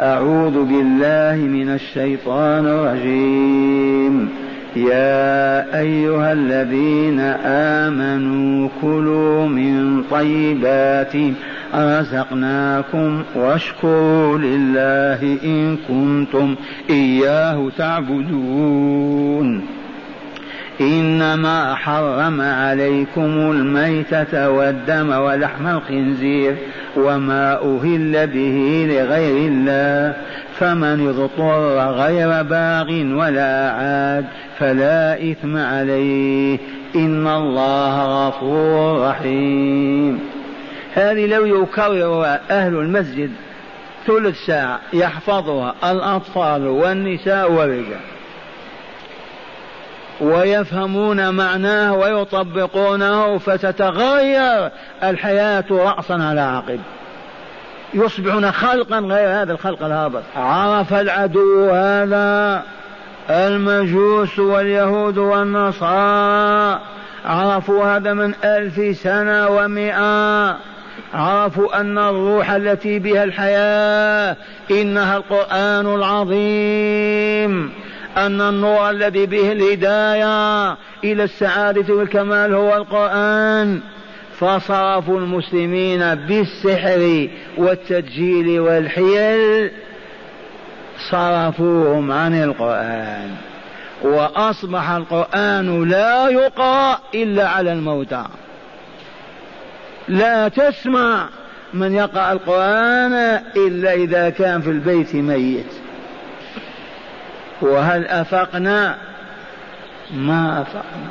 أعوذ بالله من الشيطان الرجيم. يا أيها الذين آمنوا كلوا من طيبات رزقناكم واشكروا لله إن كنتم إياه تعبدون. إنما حرم عليكم الميتة والدم ولحم الخنزير وما أهل به لغير الله فمن اضطر غير باغ ولا عاد فلا إثم عليه إن الله غفور رحيم. هذه لو يكرر أهل المسجد ثلث ساعة يحفظها الأطفال والنساء والرجال. ويفهمون معناه ويطبقونه فتتغير الحياة رأسا على عقب. يصبحون خلقا غير هذا الخلق الهابط. عرف العدو هذا المجوس واليهود والنصارى. عرفوا هذا من ألف سنة ومئة. عرفوا أن الروح التي بها الحياة إنها القرآن العظيم. أن النور الذي به الهداية إلى السعادة والكمال هو القرآن. فصرفوا المسلمين بالسحر والتدجيل والحيل صرفوهم عن القرآن. وأصبح القرآن لا يقرأ إلا على الموتى. لا تسمع من يقرأ القرآن إلا إذا كان في البيت ميت. وهل أفقنا؟ ما أفقنا.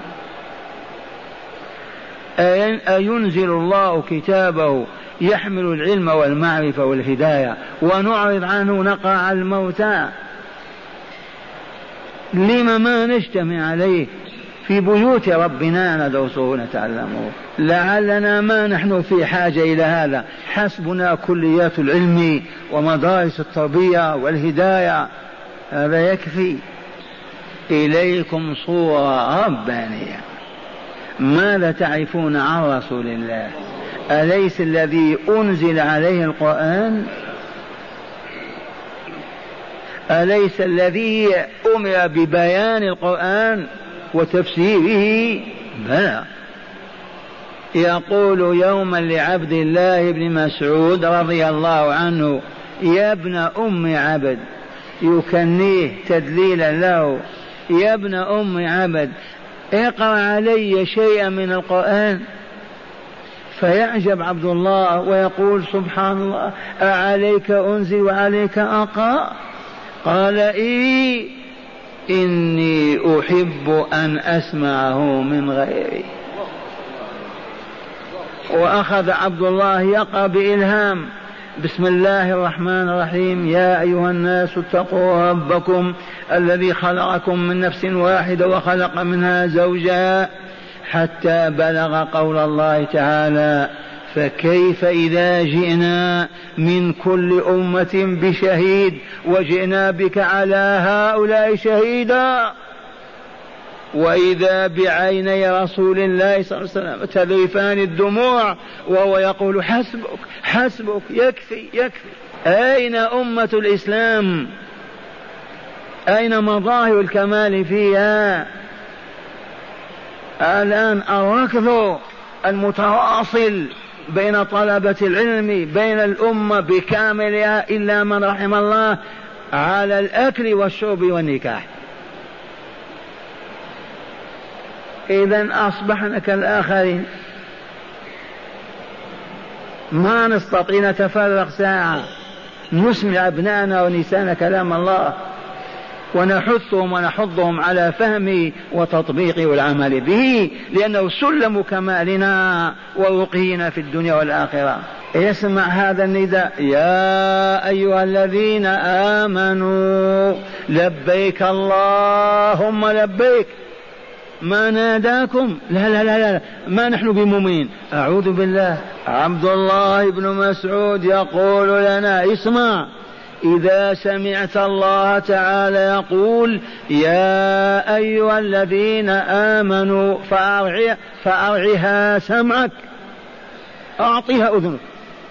أينزل الله كتابه يحمل العلم والمعرفة والهداية ونعرض عنه نقع الموتى؟ لم ما نجتمع عليه في بيوت ربنا ندرسه ونتعلمه. لعلنا ما نحن في حاجة إلى هذا. حسبنا كليات العلم ومدارس التربية والهداية. هذا يكفي إليكم صورة ربانية. ماذا تعرفون عن رسول الله؟ أليس الذي أنزل عليه القرآن؟ أليس الذي أمر ببيان القرآن وتفسيره؟ بلى. يقول يوما لعبد الله بن مسعود رضي الله عنه يا ابن أم عبد يكنيه تدليلا له يا ابن أم عبد اقرأ علي شيئا من القرآن. فيعجب عبد الله ويقول سبحان الله أعليك أنزل وعليك أقرأ؟ قال إي إني أحب أن أسمعه من غيري. وأخذ عبد الله يقرأ بإلهام. بسم الله الرحمن الرحيم. يا أيها الناس اتقوا ربكم الذي خلقكم من نفس واحدة وخلق منها زوجها حتى بلغ قول الله تعالى فكيف إذا جئنا من كل أمة بشهيد وجئنا بك على هؤلاء شهيدا؟ وإذا بعيني رسول الله صلى الله عليه وسلم تذرفان الدموع وهو يقول حسبك حسبك يكفي يكفي. أين أمة الإسلام؟ أين مظاهر الكمال فيها؟ الآن الركض المتواصل بين طلبة العلم بين الأمة بكاملها إلا من رحم الله على الأكل والشرب والنكاح. إذا أصبحنا كالآخرين ما نستطيع نتفرغ ساعة. نسمع أبنائنا ونساءنا كلام الله. ونحثهم ونحضهم على فهمه وتطبيقه والعمل به لأنه سلم كمالنا ورقينا في الدنيا والآخرة. يسمع هذا النداء. يا أيها الذين آمنوا لبيك اللهم لبيك. ما ناداكم؟ لا لا لا لا ما نحن بمؤمنين. أعوذ بالله. عبد الله بن مسعود يقول لنا اسمع. إذا سمعت الله تعالى يقول يا أيها الذين آمنوا فأرعي فأرعها سمعك. أعطيها أذنك.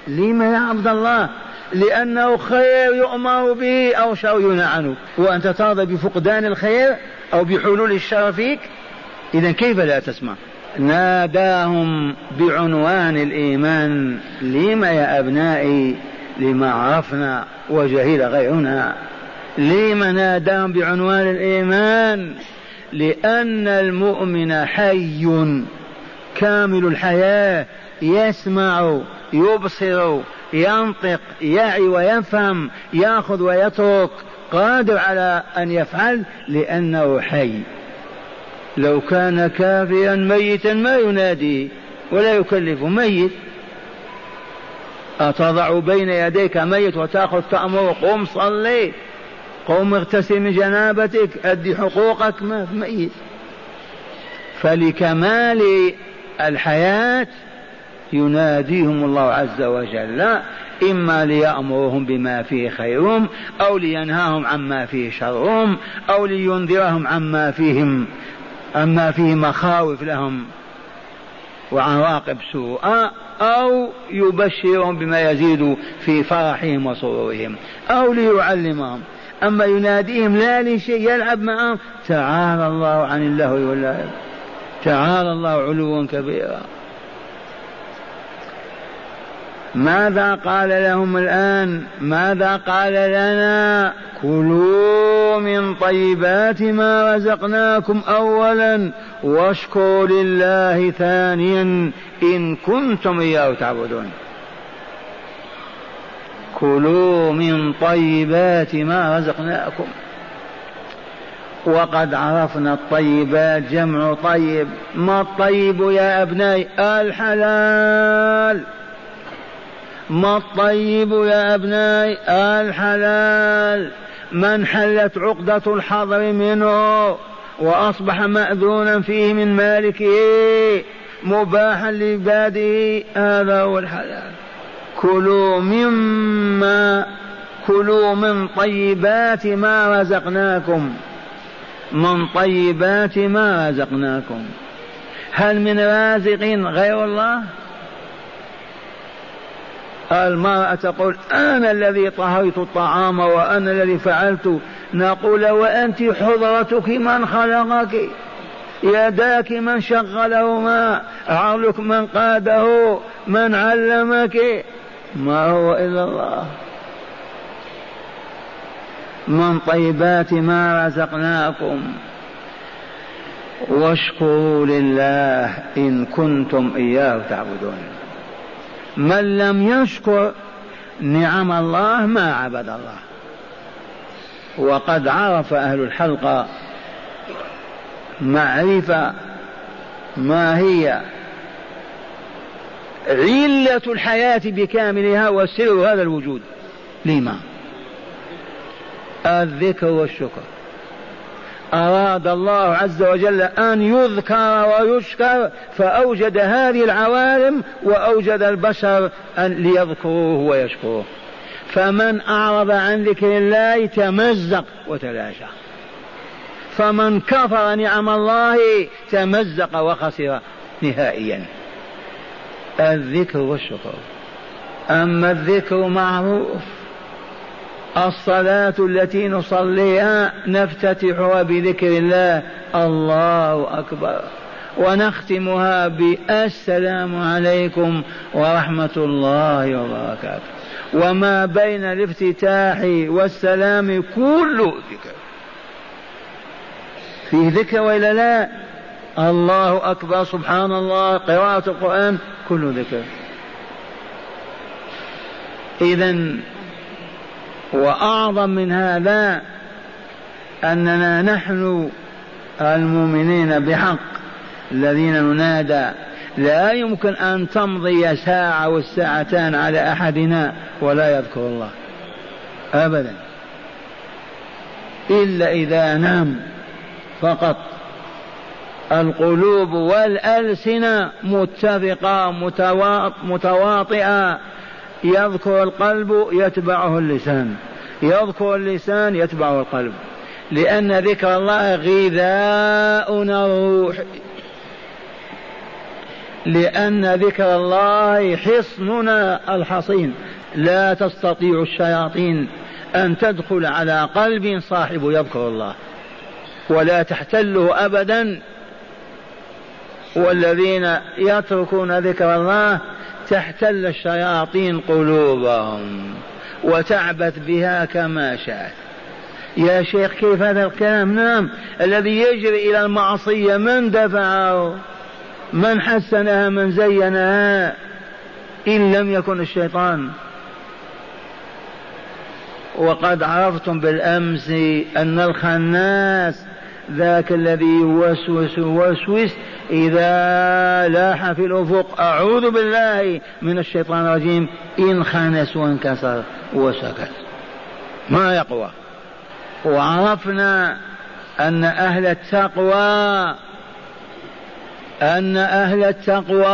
لما يا عبد الله؟ لأنه خير يؤمر به أو شر ينهى عنه وأنت ترضى بفقدان الخير أو بحلول الشر فيك؟ إذا كيف لا تسمع؟ ناداهم بعنوان الإيمان لم يا أبنائي لما عرفنا وجهل غيرنا لم ناداهم بعنوان الإيمان؟ لأن المؤمن حي كامل الحياة يسمع يبصر ينطق يعي ويفهم يأخذ ويترك قادر على أن يفعل لأنه حي. لو كان كافيا ميتا ما ينادي ولا يكلف ميت. أتضع بين يديك ميت وتأخذ تأمر قم صلي. قم اغتسل من جنابتك أدي حقوقك. ما ميت. فلكمال الحياة يناديهم الله عز وجل إما ليأمرهم بما فيه خيرهم أو لينهاهم عما فيه شرهم أو لينذرهم عما فيهم. عما فيه مخاوف لهم وعواقب سوء أو يبشرهم بما يزيد في فرحهم وسرورهم أو ليعلمهم. أما يناديهم لا لشيء يلعب معهم تعالى الله عن اللهو واللعب تعالى الله علوا كبيرا. ماذا قال لهم الآن؟ ماذا قال لنا؟ كلوا من طيبات ما رزقناكم أولا واشكروا لله ثانيا إن كنتم إياه تعبدون. كلوا من طيبات ما رزقناكم. وقد عرفنا الطيبات جمع طيب. ما الطيب يا أبنائي؟ الحلال. ما الطيب يا أبنائي الحلال من حلت عقدة الحظر منه وأصبح مأذونا فيه من مالكه مباحا لعباده هذا هو الحلال. كلوا مما كلوا من طيبات ما رزقناكم. من طيبات ما رزقناكم. هل من رازق غير الله؟ المرأة تقول أنا الذي طهيت الطعام وأنا الذي فعلت. نقول وأنت حضرتك من خلقك؟ يداك من شغلهما؟ عقلك من قاده؟ من علمك؟ ما هو إلا الله. من طيبات ما رزقناكم. واشكروا لله إن كنتم إياه تعبدون. من لم يشكر نعم الله ما عبد الله. وقد عرف أهل الحلقة معرفة ما هي علة الحياة بكاملها وسر هذا الوجود. لما؟ الذكر والشكر. أراد الله عز وجل أن يذكر ويشكر فأوجد هذه العوالم وأوجد البشر أن ليذكروه ويشكروه. فمن أعرض عن ذكر الله تمزق وتلاشى. فمن كفر نعم الله تمزق وخسر نهائيا. الذكر والشكر. أما الذكر معروف الصلاة التي نصليها نفتتحها بذكر الله. الله أكبر. ونختمها بالسلام عليكم ورحمة الله وبركاته. وما بين الافتتاح والسلام كل ذكر. فيه ذكر وإلا لا؟ الله أكبر. سبحان الله. قراءة القرآن كل ذكر. إذا وأعظم من هذا أننا نحن المؤمنين بحق الذين ننادى لا يمكن أن تمضي ساعة والساعتان على أحدنا ولا يذكر الله. أبدا. إلا إذا نام فقط. القلوب والألسنة متفقة متواطئة يذكر القلب يتبعه اللسان. يذكر اللسان يتبعه القلب. لأن ذكر الله غذاؤنا الروح. لأن ذكر الله حصننا الحصين. لا تستطيع الشياطين أن تدخل على قلب صاحب يذكر الله. ولا تحتله أبدا. والذين يتركون ذكر الله تحتل الشياطين قلوبهم وتعبث بها كما شاءت يا شيخ كيف هذا الكلام؟ نعم الذي يجري إلى المعصية من دفعه من حسنها من زينها إن لم يكن الشيطان. وقد عرفتم بالأمس أن الخناس ذاك الذي يوسوس يوسوس إذا لاح في الأفق. أعوذ بالله من الشيطان الرجيم. انخنس وانكسر وسكت. ما يقوى؟ وعرفنا أن أهل التقوى أن أهل التقوى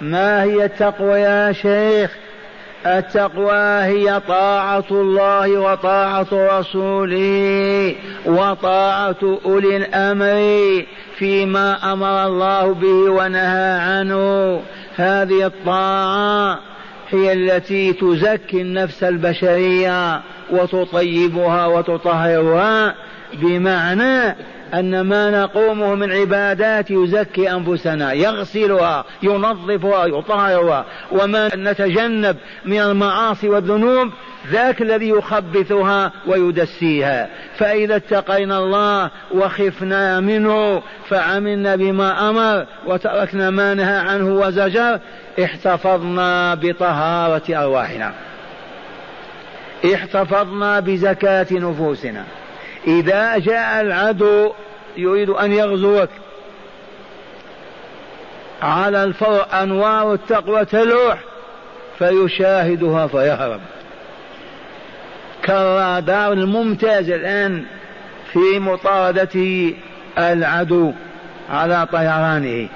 ما هي التقوى يا شيخ؟ التقوى هي طاعة الله وطاعة رسوله وطاعة أولي الأمر فيما أمر الله به ونهى عنه. هذه الطاعة هي التي تزكي النفس البشرية وتطيبها وتطهرها بمعنى أن ما نقومه من عبادات يزكي أنفسنا يغسلها ينظفها يطهرها وما نتجنب من المعاصي والذنوب ذاك الذي يخبثها ويدسيها. فإذا اتقينا الله وخفنا منه فعملنا بما أمر وتركنا ما نهى عنه وزجر احتفظنا بطهارة أرواحنا. احتفظنا بزكاة نفوسنا. إذا جاء العدو يريد أن يغزوك. على الفور أنوار التقوى تلوح فيشاهدها فيهرب. كالرادار الممتاز الآن في مطاردة العدو على طيرانه.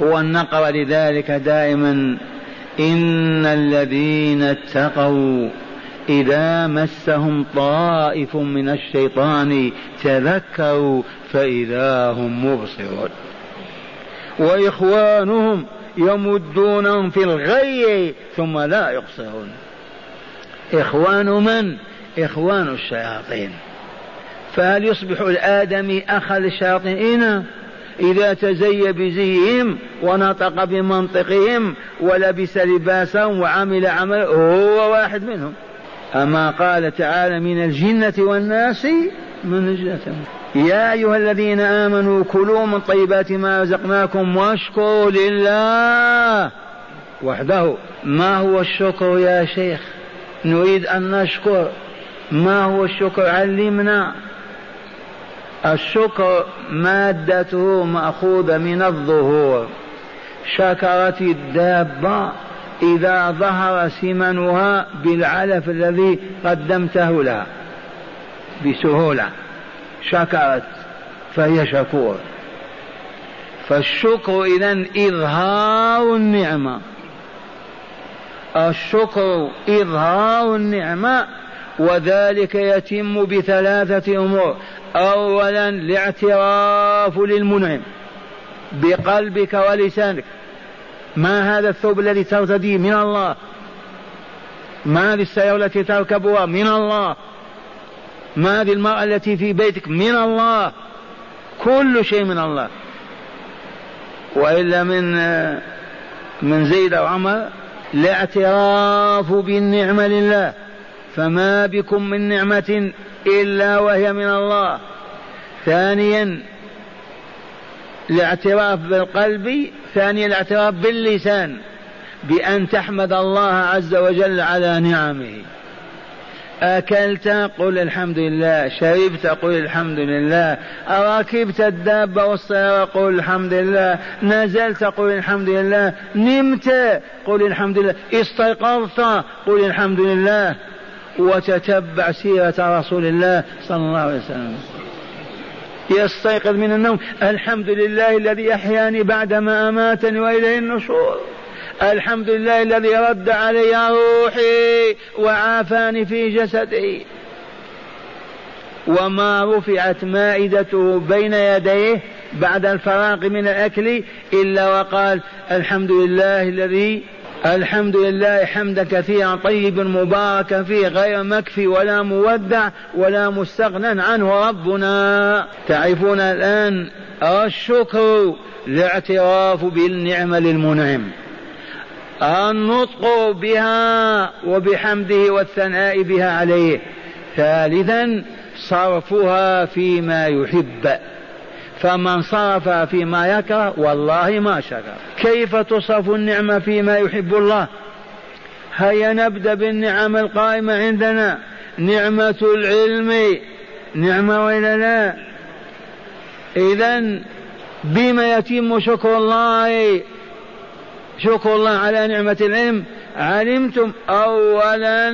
النقر لذلك دائما إن الذين اتقوا إذا مسهم طائف من الشيطان تذكروا فإذا هم مبصرون. وإخوانهم يمدونهم في الغي ثم لا يقصرون إخوان من؟ إخوان الشياطين. فهل يصبح الآدمي أخا للشياطين؟ إذا تزي بزيهم ونطق بمنطقهم ولبس لباسهم وعمل عمل هو واحد منهم. أما قال تعالى من الجنة والناس من الجنة. يا أيها الذين آمنوا كلوا من طيبات ما رزقناكم واشكروا لله وحده. ما هو الشكر يا شيخ؟ نريد أن نشكر. ما هو الشكر؟ علمنا. الشكر مادته مأخوذة من الظهور. شكرت الدابة. إذا ظهر سمنها بالعلف الذي قدمته لها بسهولة شكرت فهي شكور. فالشكر إذا إظهار النعمة. الشكر إظهار النعمة وذلك يتم بثلاثة أمور. أولا الاعتراف للمنعم بقلبك ولسانك. ما هذا الثوب الذي ترتديه من الله؟ ما هذه السيارة التي تركبها من الله؟ ما هذه المرأة التي في بيتك من الله؟ كل شيء من الله. وإلا من من زيد أو عمر الاعتراف بالنعمة لله. فما بكم من نعمة إلا وهي من الله. ثانيا الاعتراف بالقلب ثانيا الاعتراف باللسان بأن تحمد الله عز وجل على نعمه. أكلت؟ قل الحمد لله. شربت؟ قل الحمد لله. ركبت الدابة والسيارة قل الحمد لله. نزلت؟ قل الحمد لله. نمت؟ قل الحمد لله. استيقظت؟ قل الحمد لله. وتتبع سيرة رسول الله صلى الله عليه وسلم. يستيقظ من النوم. الحمد لله الذي أحياني بعدما أماتني وإليه النشور. الحمد لله الذي رد علي روحي وعافاني في جسدي. وما رفعت مائدته بين يديه بعد الفراغ من الأكل إلا وقال الحمد لله الذي الحمد لله حمدا كثيرا طيبا مباركا فيه غير مكفي ولا مودع ولا مستغنى عنه ربنا. تعرفون الآن الشكر الاعتراف بالنعمة للمنعم. النطق بها وبحمده والثناء بها عليه. ثالثا صرفها فيما يحب. فمن صرف فيما يكره والله ما شكر. كيف تصرف النعمة فيما يحب الله؟ هيا نبدأ بالنعم القائمة عندنا. نعمة العلم. نعمة وإلا لا؟ إذا بما يتم شكر الله شكر الله على نعمة العلم علمتم أولا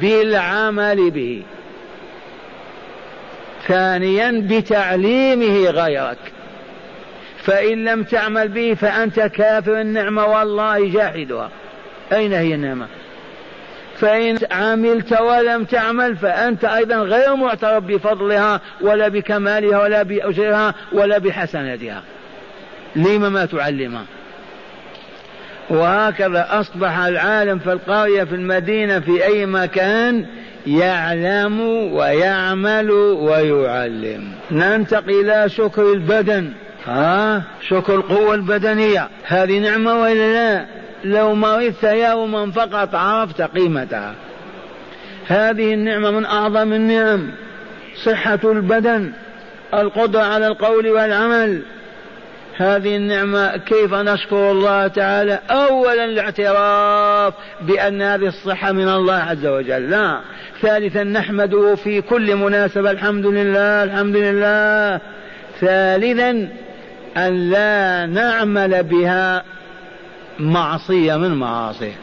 بالعمل به. ثانيا بتعليمه غيرك. فإن لم تعمل به فأنت كافر النعمة والله جاحدها. أين هي النعمة؟ فإن عملت ولم تعمل فأنت أيضا غير معترف بفضلها ولا بكمالها ولا بأجرها ولا بحسناتها. لما ما تعلمها؟ وهكذا أصبح العالم في القرية في المدينة في أي مكان يعلم ويعمل ويعلم. ننتقل إلى شكر البدن. ها؟ شكر القوة البدنية. هذه نعمة ولا لا؟ لو مرضت يوما فقط عرفت قيمتها. هذه النعمة من أعظم النعم. صحة البدن. القدرة على القول والعمل. هذه النعمة كيف نشكر الله تعالى؟ أولا الاعتراف بأن هذه الصحة من الله عز وجل. لا. ثالثا نحمده في كل مناسبة. الحمد لله الحمد لله. ثالثا أن لا نعمل بها معصية من معاصيه.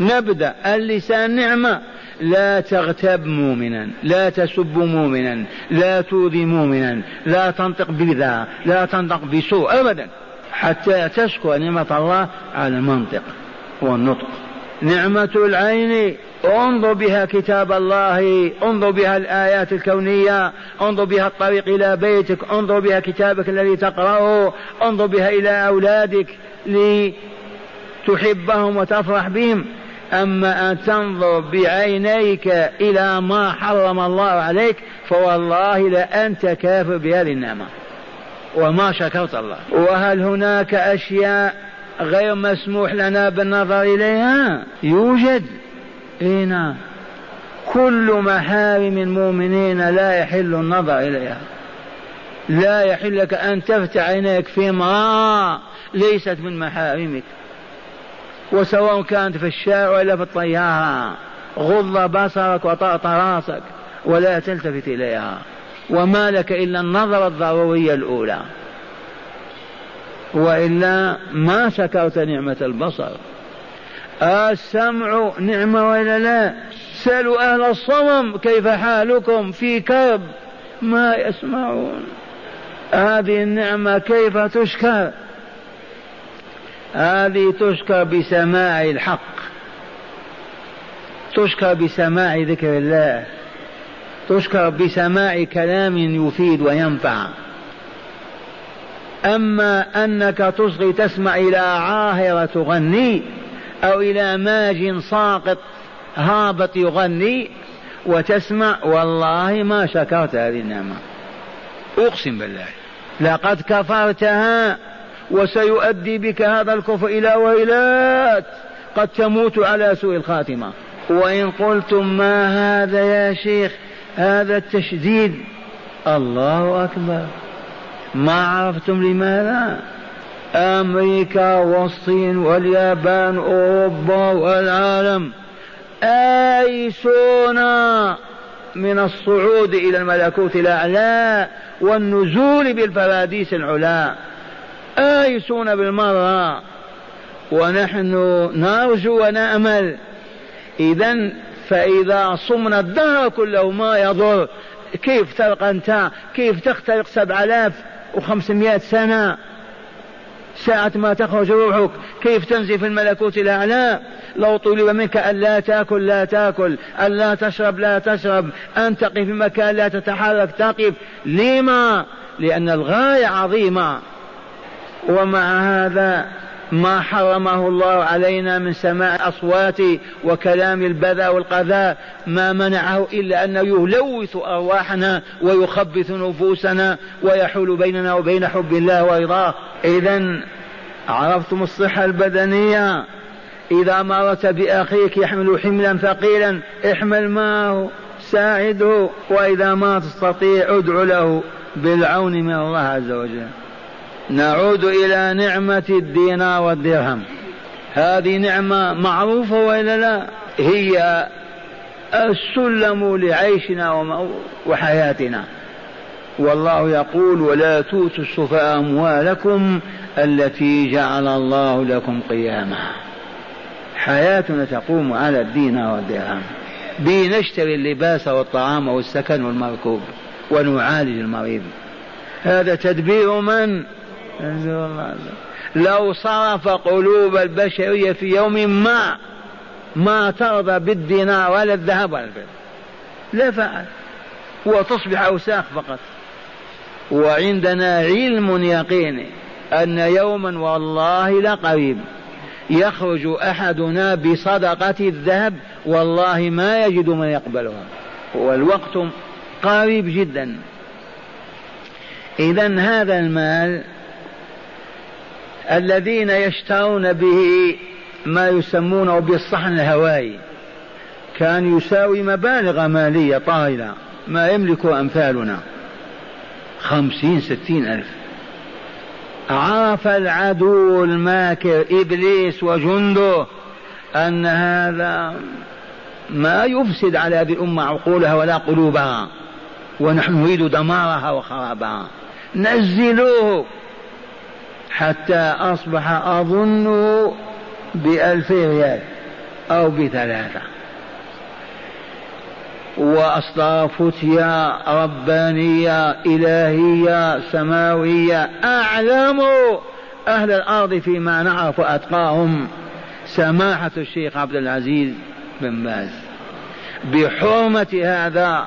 نبدأ اللسان نعمة. لا تغتب مؤمنا لا تسب مؤمنا لا تؤذي مؤمنا لا تنطق بذا لا تنطق بسوء أبدا حتى تشكر نعمة الله على المنطق والنطق. نعمة العين انظر بها كتاب الله انظر بها الآيات الكونية انظر بها الطريق إلى بيتك انظر بها كتابك الذي تقرأه انظر بها إلى أولادك لتحبهم وتفرح بهم. أما أن تنظر بعينيك إلى ما حرم الله عليك فوالله لأنت كافر بهذه النعمة. وما شكرت الله. وهل هناك أشياء غير مسموح لنا بالنظر إليها؟ يوجد. هنا كل محارم المؤمنين لا يحل النظر إليها. لا يحل لك أن تفتح عينيك في امرأة ليست من محارمك. وسواء كانت في الشارع ولا في الطيارة. غض بصرك وطأط راسك ولا تلتفت إليها. وما لك إلا النظرة الضرورية الأولى. وإلا ما شكرت نعمة البصر. السمع نعمة ولا لا؟ سألوا أهل الصمم كيف حالكم في كرب؟ ما يسمعون. هذه النعمة كيف تشكر؟ هذه تشكر بسماع الحق تشكر بسماع ذكر الله تشكر بسماع كلام يفيد وينفع. أما أنك تصغي تسمع إلى عاهرة تغني أو إلى ماج ساقط هابط يغني وتسمع والله ما شكرت هذه النعمة. أقسم بالله لقد كفرتها. وسيؤدي بك هذا الكفر إلى ويلات. قد تموت على سوء الخاتمة. وإن قلتم ما هذا يا شيخ هذا التشديد. الله أكبر. ما عرفتم لماذا؟ أمريكا والصين واليابان أوروبا والعالم. آيسون من الصعود إلى الملكوت الأعلى والنزول بالفراديس العلا. آيسون بالمرة ونحن نرجو ونأمل. إذا فإذا صمنا الدهر كله ما يضر. كيف تلقى أنت؟ كيف تخترق سبع آلاف وخمسمائة سنة؟ ساعة ما تخرج روحك. كيف تنزل في الملكوت الأعلى لو طلب منك أن لا تأكل لا تأكل. أن لا تشرب لا تشرب. أن تقف في مكان لا تتحرك تقف. لما؟ لأن الغاية عظيمة. ومع هذا ما حرمه الله علينا من سماع أصوات وكلام البذا والقذى ما منعه إلا أنه يلوث أرواحنا ويخبث نفوسنا ويحول بيننا وبين حب الله ورضاه. إذا عرفتم الصحة البدنية؟ إذا مرت بأخيك يحمل حملا ثقيلا احمل معه ساعده وإذا ما تستطيع ادع له بالعون من الله عز وجل. نعود إلى نعمة الدينار والدرهم. هذه نعمة معروفة وإلا لا؟ هي السلم لعيشنا وحياتنا. والله يقول ولا توتوا السفهاء أموالكم التي جعل الله لكم قياما. حياتنا تقوم على الدينار والدرهم. بنشتري اللباس والطعام والسكن والمركوب ونعالج المريض. هذا تدبير من؟ الله لو صرف قلوب البشرية في يوم ما ما ترضى بالدينار ولا الذهب ولا الفضة. لا فعل. وتصبح أوساخ فقط. وعندنا علم يقيني أن يوما والله لقريب يخرج أحدنا بصدقة الذهب والله ما يجد من يقبلها. والوقت قريب جدا. إذا هذا المال الذين يشترون به ما يسمونه بالصحن الهوائي. كان يساوي مبالغ مالية طائلة ما يملك أمثالنا. خمسين ستين ألف. عرف العدو الماكر إبليس وجنده أن هذا ما يفسد على هذه الأمة عقولها ولا قلوبها. ونحن نريد دمارها وخرابها. نزلوه. حتى أصبح أظن بألف ريال أو بثلاثة. وأصدر فتيا ربانية إلهية سماوية أعلم أهل الأرض فيما نعرف أتقاهم سماحة الشيخ عبد العزيز بن باز. بحرمة هذا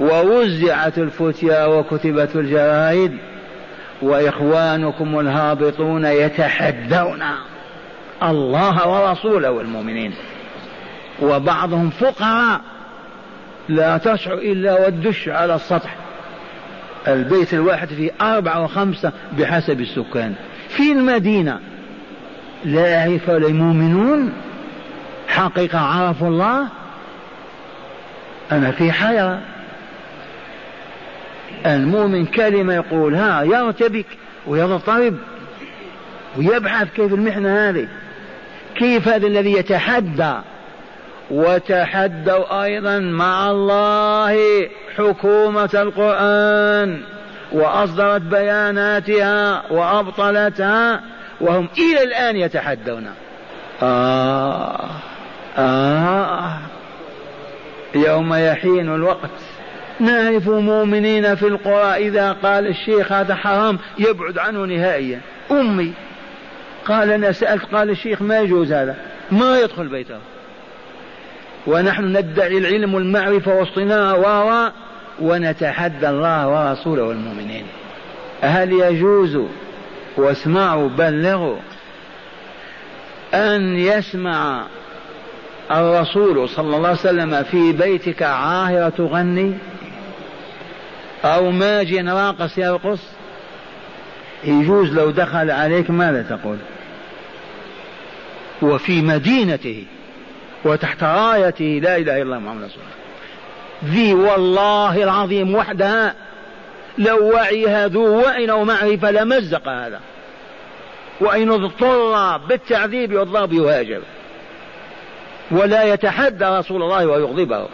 ووزعت الفتيا وكتبت الجرائد وإخوانكم الهابطون يتحدون الله ورسوله والمؤمنين. وبعضهم فقراء. لا تشعر إلا والدش على السطح. البيت الواحد فيه أربعة وخمسة بحسب السكان. في المدينة. لا يعرف المؤمنون. حقيقة عرفوا الله. أنا في حيرة. المؤمن كلمة يقولها يرتبك ويضطرب ويبحث كيف المحنة هذه كيف هذا الذي يتحدى وتحدوا أيضا مع الله حكومة القرآن وأصدرت بياناتها وأبطلتها وهم إلى الآن يتحدون. آه آه يوم يحين الوقت. نعرف مؤمنين في القرى إذا قال الشيخ هذا حرام يبعد عنه نهائيا. أمي قال أنا سألت قال الشيخ ما يجوز هذا؟ ما يدخل بيته. ونحن ندعي العلم والمعرفة والصناعة و ونتحدى الله ورسوله والمؤمنين. هل يجوز؟ واسمعوا بلغوا. أن يسمع الرسول صلى الله عليه وسلم في بيتك عاهرة تغني أو ماج راقص يرقص يجوز لو دخل عليك ماذا تقول؟ وفي مدينته وتحت رايته لا إله إلا الله محمد رسول الله. ذي والله العظيم وحدها لو وعيها ذو وعي أو معرفة لمزق هذا. وإن اضطر بالتعذيب والضرب يهاجر. ولا يتحدى رسول الله ويغضبه.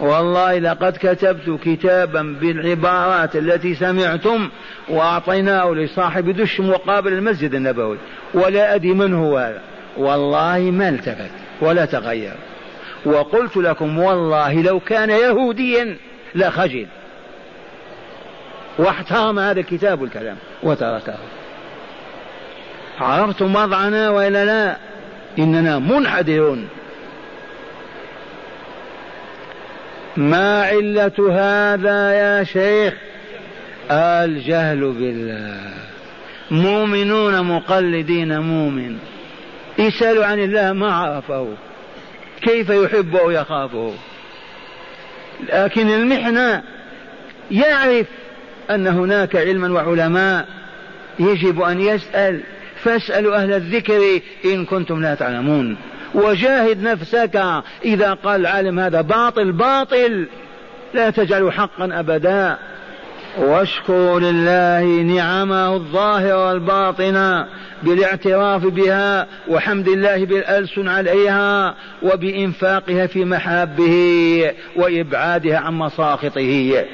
والله لقد كتبت كتابا بالعبارات التي سمعتم وأعطيناه لصاحب دش مقابل المسجد النبوي ولا أدري من هو هذا. والله ما التفت ولا تغير. وقلت لكم والله لو كان يهوديا لخجل واحترم هذا الكتاب الكلام وتركه. عرفتم وضعنا وإلا لا إننا منحدرون. ما علة هذا يا شيخ؟ الجهل بالله. مؤمنون مقلدين مؤمن. يسأل عن الله ما عرفه. كيف يحبه ويخافه. لكن المحنة يعرف أن هناك علما وعلماء يجب أن يسأل. فاسألوا أهل الذكر إن كنتم لا تعلمون. وجاهد نفسك إذا قال العالم هذا باطل باطل. لا تجعلوا حقا أبدا. واشكروا لله نعمه الظاهرة والباطنة بالاعتراف بها وحمد الله بالألسن عليها وبإنفاقها في محابه وإبعادها عن مساخطه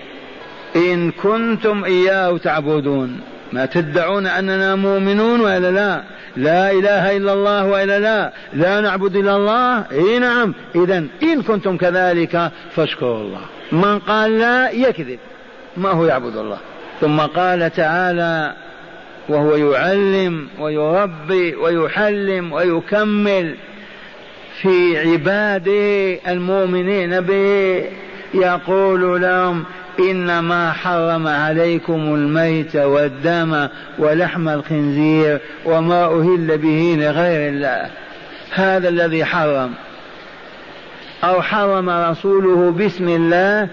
إن كنتم إياه تعبدون. ما تدعون أننا مؤمنون ولا لا؟ لا إله إلا الله وإلا لا. لا نعبد إلا الله. إي نعم. إذا إن كنتم كذلك فاشكروا الله. من قال لا يكذب. ما هو يعبد الله. ثم قال تعالى وهو يعلم ويربي ويحلم ويكمل في عباده المؤمنين به. يقول لهم إنما حرم عليكم الميت والدم ولحم الخنزير وما أهل به لغير الله. هذا الذي حرم. أو حرم رسوله بسم الله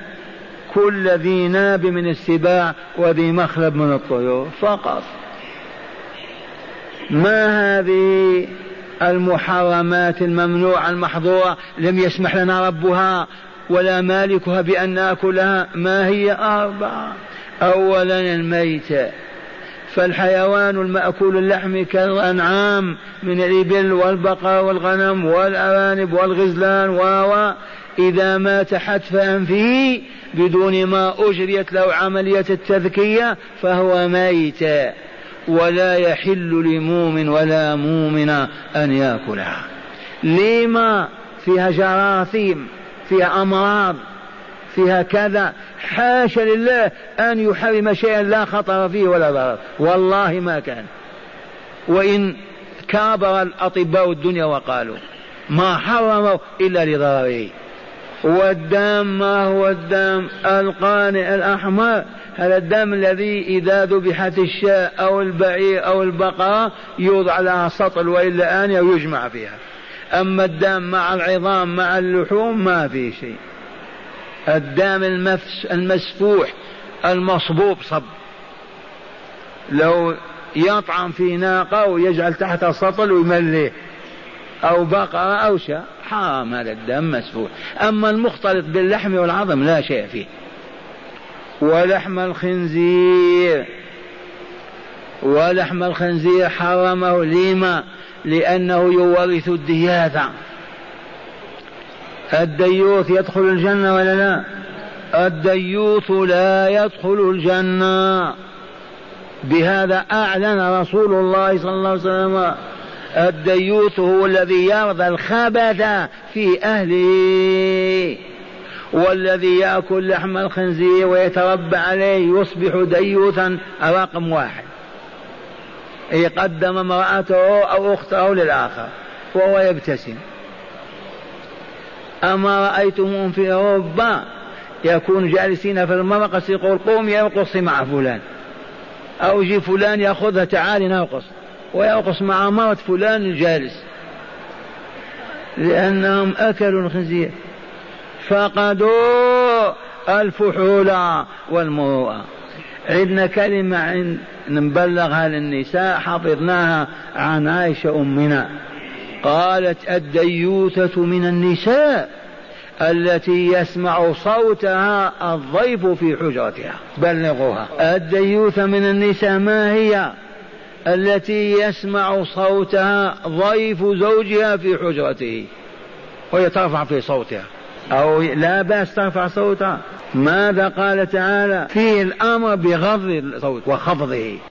كل ذي ناب من السباع وذي مخلب من الطيور. فقط. ما هذه المحرمات الممنوعة المحظورة؟ لم يسمح لنا ربها. ولا مالكها بأن نأكلها ما هي أربعة أولا الميتة فالحيوان المأكول اللحم كالأنعام من الإبل والبقر والغنم والأرانب والغزلان و إذا مات حتف أنفه بدون ما أجريت له عملية التذكية فهو ميت. ولا يحل لمؤمن ولا مؤمن أن يأكلها. لما فيها جراثيم؟ فيها أمراض فيها كذا. حاشا لله أن يحرم شيئا لا خطر فيه ولا ضرر. والله ما كان. وإن كابر الأطباء الدنيا وقالوا ما حرموا إلا لضرره. والدم ما هو الدم؟ القانع الأحمر. هذا الدم الذي إذا ذبحت الشاة أو البعير أو البقرة يوضع لها سطل وإلا آنية ويجمع فيها. أما الدم مع العظام مع اللحوم ما في شيء. الدم المسفوح المصبوب صب. لو يطعم في ناقة ويجعل تحتها سطل ويمليه أو بقرة أو شاء حرام هذا الدم مسفوح. أما المختلط باللحم والعظم لا شيء فيه. ولحم الخنزير. ولحم الخنزير حرمه لما لأنه يورث الدياثة الديوث يدخل الجنة ولا لا؟ الديوث لا يدخل الجنة. بهذا أعلن رسول الله صلى الله عليه وسلم. الديوث هو الذي يرضى الخبث في أهله. والذي يأكل لحم الخنزير ويتربى عليه يصبح ديوثا رقم واحد. يقدم امرأته أو أخته للآخر وهو يبتسم. أما رأيتموهم في أوروبا يكون جالسين في المرقص يقول قوم يرقص مع فلان. أو يجي فلان يأخذها تعالي نرقص ويرقص مع مرة فلان الجالس. لأنهم أكلوا الخنزير. فقدوا الفحول والمروءة. عندنا كلمة عند نبلغها للنساء حفظناها عن عائشة أمنا. قالت الديوثة من النساء التي يسمع صوتها الضيف في حجرتها. بلغوها. الديوثة من النساء ما هي؟ التي يسمع صوتها ضيف زوجها في حجرته. وهي ترفع في صوتها. أو لا بأس ترفع صوتها ماذا قال تعالى؟ فيه الأمر بغض الصوت وخفضه.